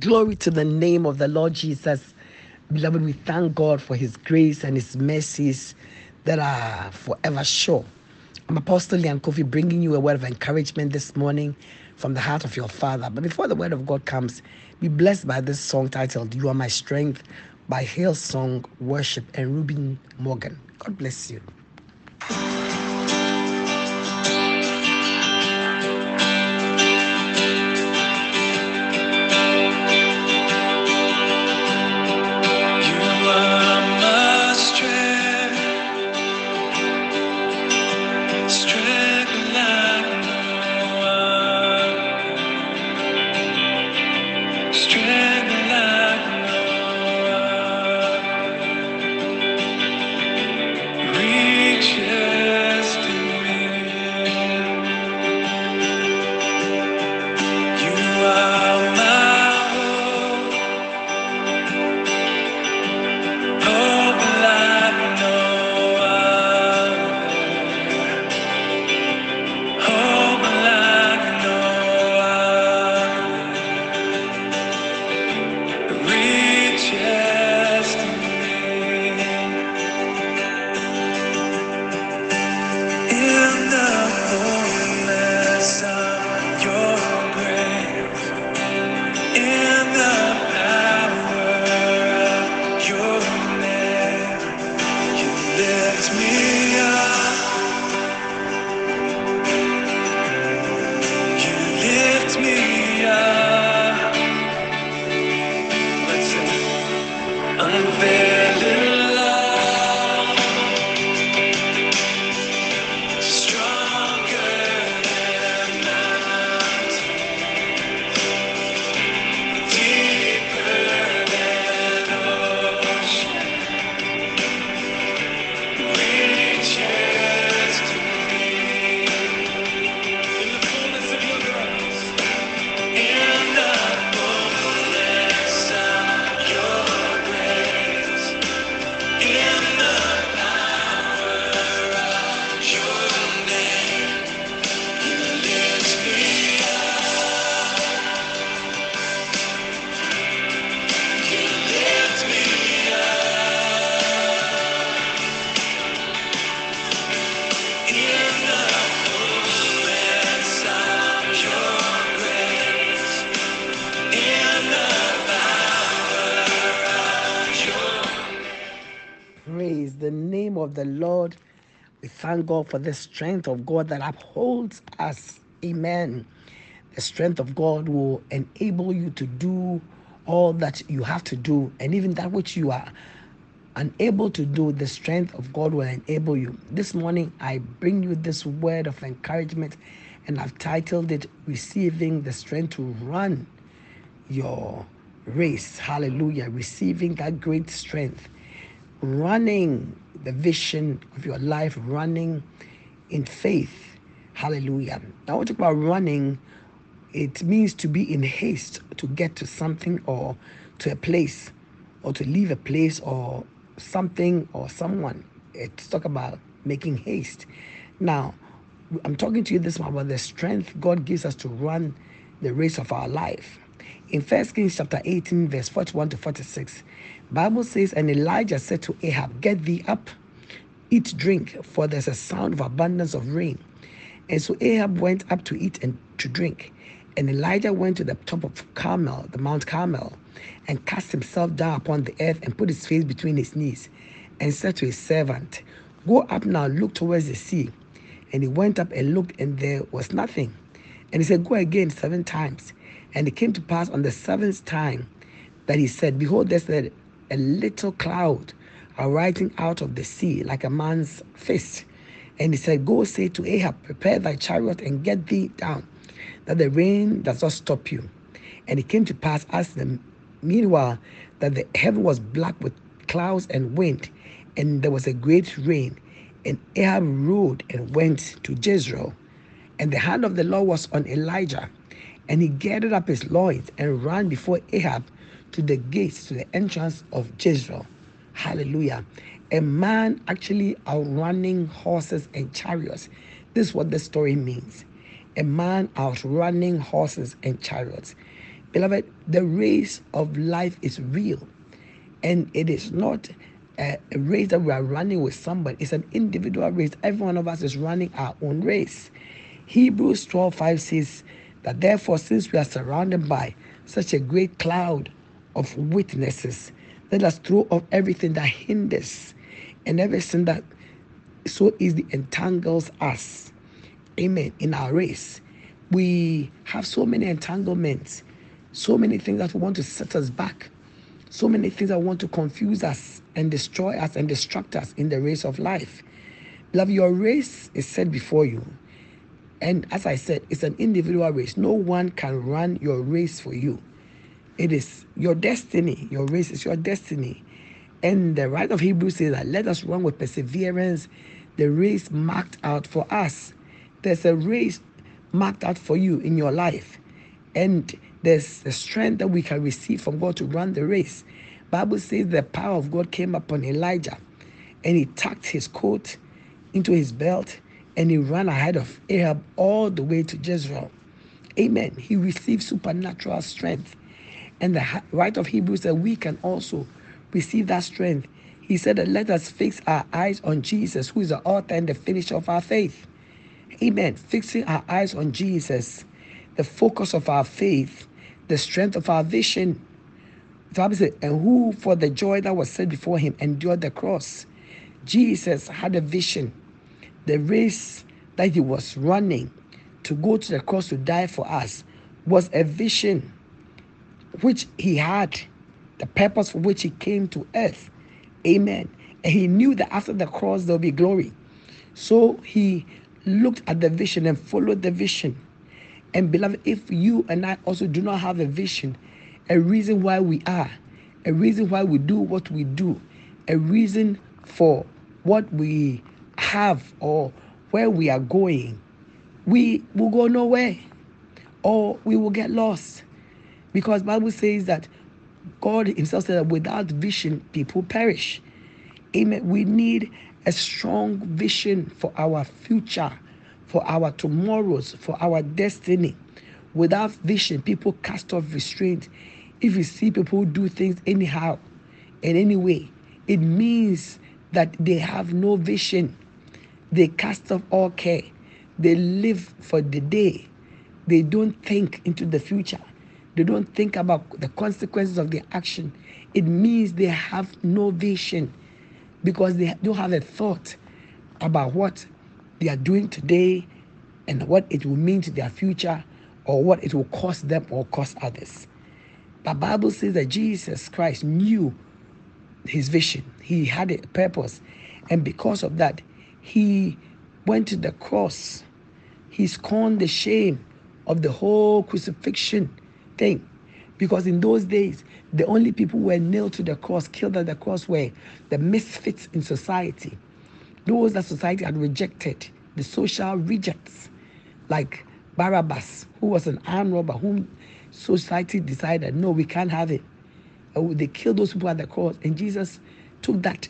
Glory to the name of the Lord Jesus. Beloved, we thank God for his grace and his mercies that are forever sure. I'm Apostle Lyanne Koffi bringing you a word of encouragement this morning from the heart of your Father. But before the word of God comes, be blessed by this song titled You Are My Strength by Hillsong Worship and Reuben Morgan. God bless you. Praise of the Lord. We thank God for the strength of God that upholds us. Amen. The strength of God will enable you to do all that you have to do, and even that which you are unable to do, the strength of God will enable you. This morning, I bring you this word of encouragement, and I've titled it Receiving the Strength to Run Your Race. Hallelujah. Receiving that great strength running the vision of your life, running in faith. Hallelujah. Now, when we talk about running, it means to be in haste to get to something or to a place or to leave a place or something or someone. It's talk about making haste. Now, I'm talking to you this morning about the strength God gives us to run the race of our life. In First Kings chapter 18, verse 41 to 46, Bible says, And Elijah said to Ahab, Get thee up, eat, drink, for there's a sound of abundance of rain. And so Ahab went up to eat and to drink. And Elijah went to the top of Carmel, the Mount Carmel, and cast himself down upon the earth and put his face between his knees, and said to his servant, Go up now, look towards the sea. And he went up and looked, and there was nothing. And he said, Go again seven times. And it came to pass on the seventh time that he said, Behold, there's a, a little cloud arising out of the sea like a man's fist. And he said, Go say to Ahab, Prepare thy chariot and get thee down, that the rain does not stop you. And it came to pass as the meanwhile that the heaven was black with clouds and wind, and there was a great rain. And Ahab rode and went to Jezreel. And the hand of the Lord was on Elijah. And he gathered up his loins and ran before Ahab to the gates, to the entrance of Jezreel. Hallelujah. A man actually outrunning horses and chariots. This is what the story means. A man outrunning horses and chariots. Beloved, the race of life is real. And it is not a, race that we are running with somebody, it's an individual race. Every one of us is running our own race. Hebrews 12 5 says that therefore, since we are surrounded by such a great cloud of witnesses, let us throw off everything that hinders and everything that so easily entangles us. Amen. In our race, we have so many entanglements, so many things that want to set us back, so many things that want to confuse us and destroy us and distract us in the race of life. Love, your race is set before you. And as I said, it's an individual race. No one can run your race for you. It is your destiny. Your race is your destiny. And the writer of Hebrews says that let us run with perseverance the race marked out for us. There's a race marked out for you in your life. And there's the strength that we can receive from God to run the race. Bible says the power of God came upon Elijah and he tucked his coat into his belt and he ran ahead of Ahab all the way to Jezreel. Amen. He received supernatural strength. And the writer of Hebrews said we can also receive that strength he said that let us fix our eyes on Jesus, who is the author and the finisher of our faith. Amen. Fixing our eyes on Jesus, the focus of our faith, the strength of our vision. And who for the joy that was set before him endured the cross. Jesus had a vision. The race that he was running to go to the cross to die for us was a vision which he had, the purpose for which he came to earth Amen. And he knew that after the cross there'll be glory. So he looked at the vision and followed the vision. And beloved, if you and I also do not have a vision, a reason why we are, a reason why we do what we do, a reason for what we have or where we are going, we will go nowhere or we will get lost. Because Bible says that God Himself said that without vision, people perish. Amen. We need a strong vision for our future, for our tomorrows, for our destiny. Without vision, people cast off restraint. If you see people do things anyhow, in any way, it means that they have no vision. They cast off all care. They live for the day. They don't think into the future. They don't think about the consequences of their action. It means they have no vision because they don't have a thought about what they are doing today and what it will mean to their future or what it will cost them or cost others. The Bible says that Jesus Christ knew his vision. He had a purpose. And because of that, he went to the cross. He scorned the shame of the whole crucifixion thing. Because in those days, the only people who were nailed to the cross, killed at the cross, were the misfits in society. Those that society had rejected, the social rejects, like Barabbas, who was an armed robber, whom society decided, no, we can't have it. Uh, they killed those people at the cross, and Jesus took that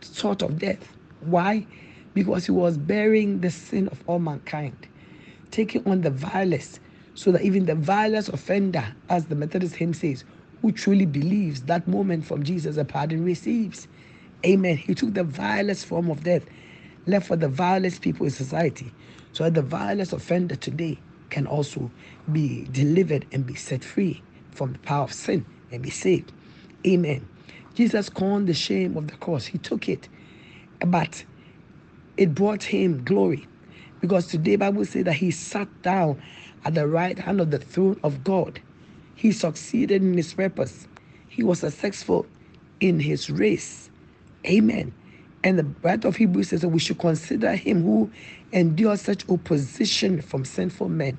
sort of death. Why? Because he was bearing the sin of all mankind, taking on the vilest, so that even the vilest offender, as the Methodist hymn says, who truly believes that moment from Jesus, a pardon receives. Amen. He took the vilest form of death, left for the vilest people in society, so that the vilest offender today can also be delivered and be set free from the power of sin and be saved. Amen. Jesus scorned the shame of the cross. He took it, but it brought him glory. Because today Bible says that he sat down at the right hand of the throne of God. He succeeded in his purpose. He was successful in his race. Amen. And the writer of Hebrews says that we should consider him who endured such opposition from sinful men.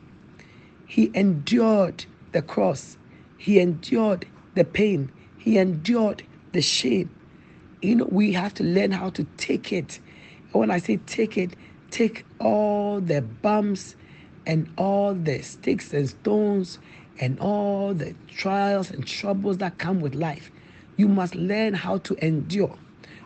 He endured the cross. He endured the pain. He endured the shame. You know, we have to learn how to take it. When I say take it, take all the bumps and all the sticks and stones and all the trials and troubles that come with life. You must learn how to endure.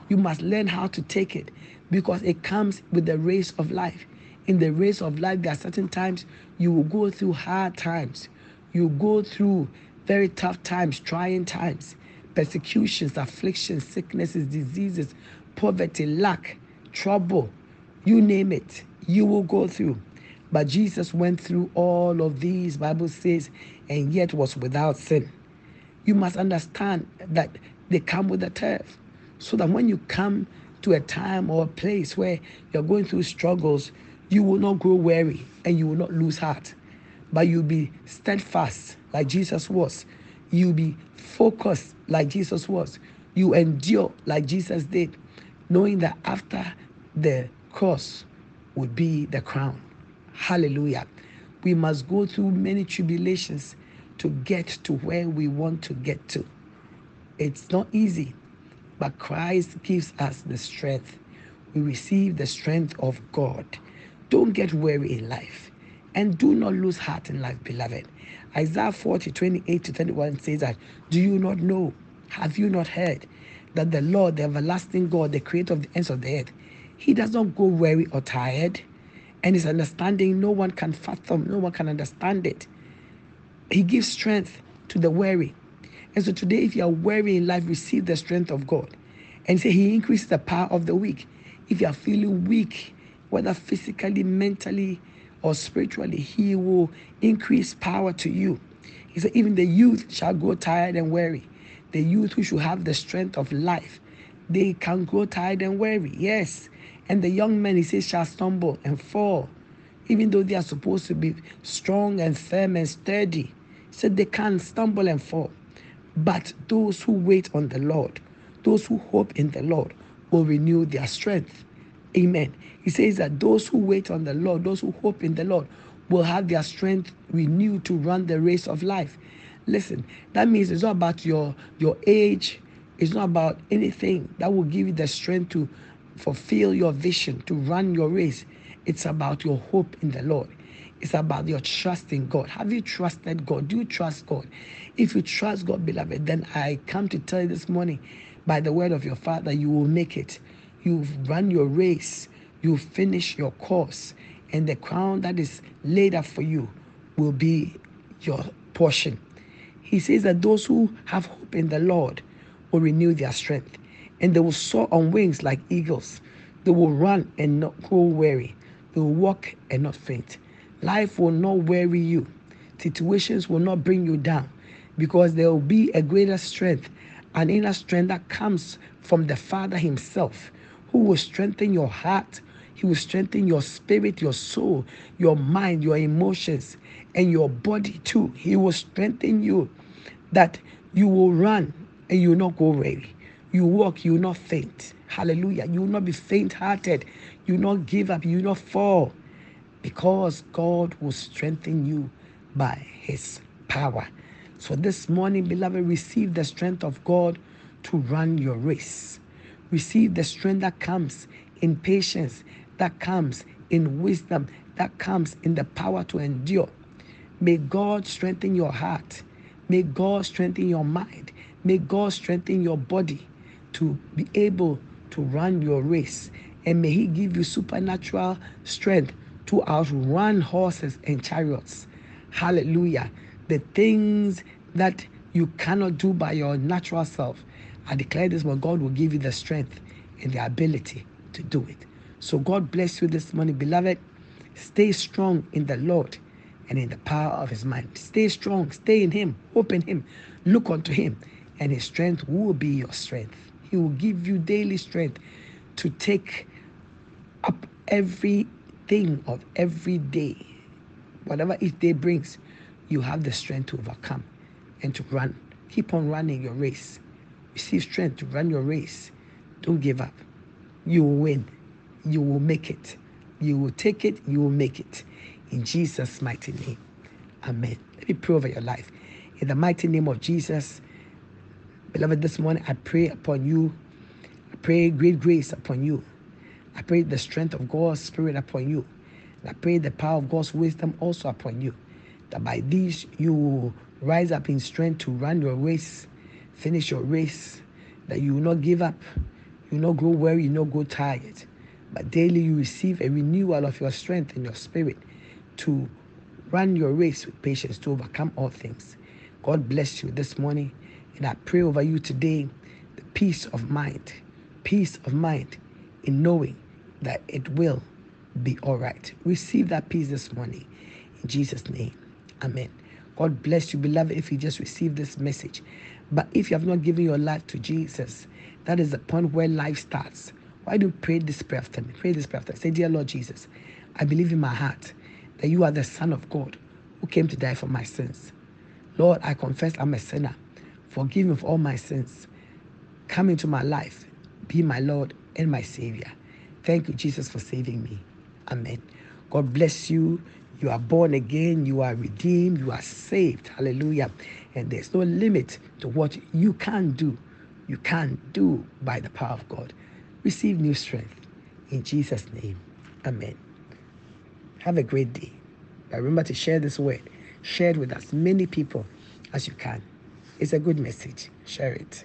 You must learn how to take it because it comes with the race of life. In the race of life, there are certain times you will go through hard times. You go through very tough times, trying times, persecutions, afflictions, sicknesses, diseases, poverty, lack, trouble, you name it, you will go through. But Jesus went through all of these, Bible says, and yet was without sin. You must understand that they come with a turf. So that when you come to a time or a place where you're going through struggles, you will not grow weary and you will not lose heart, but you'll be steadfast like Jesus was. You'll be focused like Jesus was. You endure like Jesus did, knowing that after the cross would be the crown. Hallelujah. We must go through many tribulations to get to where we want to get to. It's not easy, but Christ gives us the strength. We receive the strength of God. Don't get weary in life and do not lose heart in life, beloved. Isaiah 40, 28 to 31 says that, Do you not know? Have you not heard that the Lord, the everlasting God, the creator of the ends of the earth, he does not go weary or tired, and his understanding no one can fathom, no one can understand it. He gives strength to the weary. And so today, if you are weary in life, receive the strength of God. And say he increases the power of the weak. If you are feeling weak, whether physically, mentally, or spiritually, he will increase power to you. He said, even the youth shall grow tired and weary. The youth who should have the strength of life, they can grow tired and weary. Yes. And the young men, he says, shall stumble and fall, even though they are supposed to be strong and firm and sturdy. He said they can stumble and fall. But those who wait on the Lord, those who hope in the Lord, will renew their strength. Amen. He says that those who wait on the Lord, those who hope in the Lord, will have their strength renewed to run the race of life. Listen, that means it's not about your your age, it's not about anything that will give you the strength to fulfill your vision, to run your race. It's about your hope in the Lord. It's about your trust in God. Have you trusted God? Do you trust God? If you trust God, beloved, then I come to tell you this morning by the word of your Father, you will make it. You've run your race, you finish your course, and the crown that is laid up for you will be your portion. He says that those who have hope in the Lord will renew their strength, and they will soar on wings like eagles. They will run and not grow weary. They will walk and not faint. Life will not weary you. Situations will not bring you down because there will be a greater strength, an inner strength that comes from the Father Himself who will strengthen your heart. He will strengthen your spirit, your soul, your mind, your emotions, and your body too. He will strengthen you that you will run and you will not go weary. You walk, you will not faint. Hallelujah. You will not be faint hearted. You will not give up. You will not fall because God will strengthen you by his power. So this morning, beloved, receive the strength of God to run your race. Receive the strength that comes in patience, that comes in wisdom, that comes in the power to endure. May God strengthen your heart. May God strengthen your mind. May God strengthen your body to be able to run your race. And may He give you supernatural strength to outrun horses and chariots. Hallelujah. The things that you cannot do by your natural self, I declare this one God will give you the strength and the ability to do it. So God bless you this morning, beloved. Stay strong in the Lord and in the power of his mind. Stay strong, stay in him, hope in him, look unto him, and his strength will be your strength. He will give you daily strength to take up everything of every day. Whatever each day brings, you have the strength to overcome and to run. Keep on running your race receive strength to run your race. Don't give up. You will win. You will make it. You will take it. You will make it. In Jesus' mighty name. Amen. Let me pray over your life. In the mighty name of Jesus, beloved, this morning I pray upon you. I pray great grace upon you. I pray the strength of God's Spirit upon you. And I pray the power of God's wisdom also upon you. That by these you will rise up in strength to run your race finish your race, that you will not give up, you will not grow weary, you will not grow tired, but daily you receive a renewal of your strength and your spirit to Run your race with patience to overcome all things. God bless you this morning. And I pray over you today the peace of mind, peace of mind in knowing that it will be all right. Receive that peace this morning. In Jesus' name. Amen. God bless you, beloved, if you just received this message. But if you have not given your life to Jesus, that is the point where life starts. Why do you pray this prayer after me? Pray this prayer after me. Say, Dear Lord Jesus, I believe in my heart that you are the Son of God who came to die for my sins. Lord, I confess I'm a sinner. Forgive me of all my sins. Come into my life. Be my Lord and my Savior. Thank you, Jesus, for saving me. Amen. God bless you. You are born again. You are redeemed. You are saved. Hallelujah. And there's no limit to what you can do. You can do by the power of God. Receive new strength. In Jesus' name. Amen. Have a great day. But remember to share this word. Share it with as many people as you can. It's a good message. Share it.